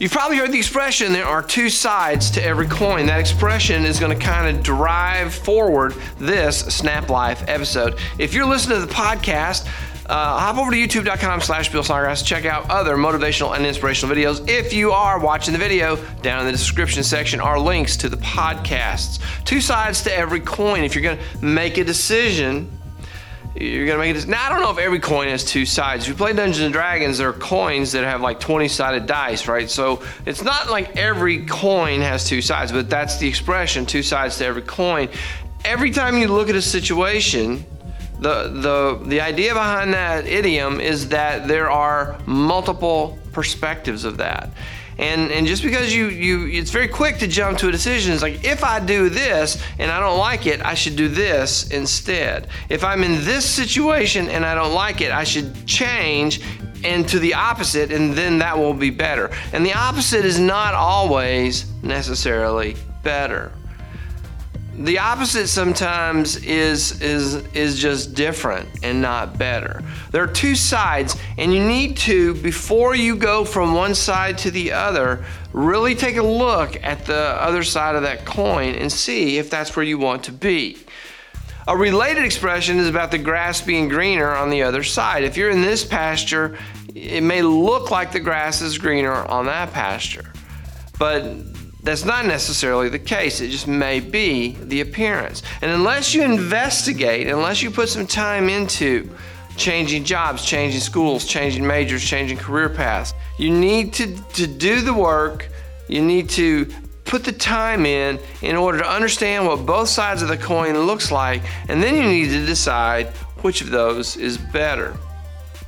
You've probably heard the expression there are two sides to every coin. That expression is going to kind of drive forward this Snap Life episode. If you're listening to the podcast, uh, hop over to youtube.com slash Bill Snodgrass. Check out other motivational and inspirational videos. If you are watching the video, down in the description section are links to the podcasts. Two sides to every coin. If you're going to make a decision, you're gonna make it. Now I don't know if every coin has two sides. If you play Dungeons and Dragons, there are coins that have like 20-sided dice, right? So it's not like every coin has two sides, but that's the expression: two sides to every coin. Every time you look at a situation, the the the idea behind that idiom is that there are multiple perspectives of that. And and just because you you it's very quick to jump to a decision. It's like if I do this and I don't like it, I should do this instead. If I'm in this situation and I don't like it, I should change and to the opposite and then that will be better. And the opposite is not always necessarily better the opposite sometimes is is is just different and not better. There are two sides and you need to before you go from one side to the other really take a look at the other side of that coin and see if that's where you want to be. A related expression is about the grass being greener on the other side. If you're in this pasture, it may look like the grass is greener on that pasture. But that's not necessarily the case. It just may be the appearance. And unless you investigate, unless you put some time into changing jobs, changing schools, changing majors, changing career paths, you need to, to do the work. You need to put the time in in order to understand what both sides of the coin looks like. And then you need to decide which of those is better.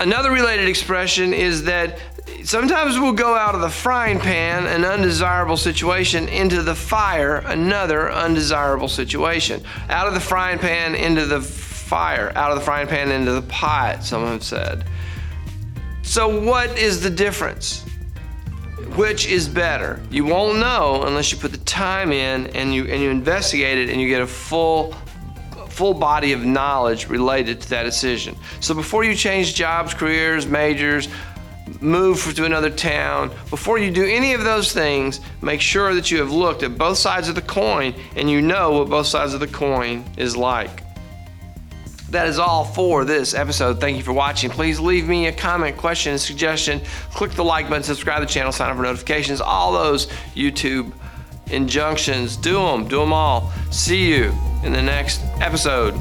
Another related expression is that sometimes we'll go out of the frying pan, an undesirable situation, into the fire, another undesirable situation. Out of the frying pan into the fire, out of the frying pan into the pot, some have said. So, what is the difference? Which is better? You won't know unless you put the time in and you and you investigate it and you get a full full body of knowledge related to that decision. So before you change jobs, careers, majors, move to another town, before you do any of those things, make sure that you have looked at both sides of the coin and you know what both sides of the coin is like. That is all for this episode. Thank you for watching. Please leave me a comment, question, suggestion. Click the like button, subscribe to the channel, sign up for notifications. All those YouTube injunctions. Do them, do them all. See you in the next episode.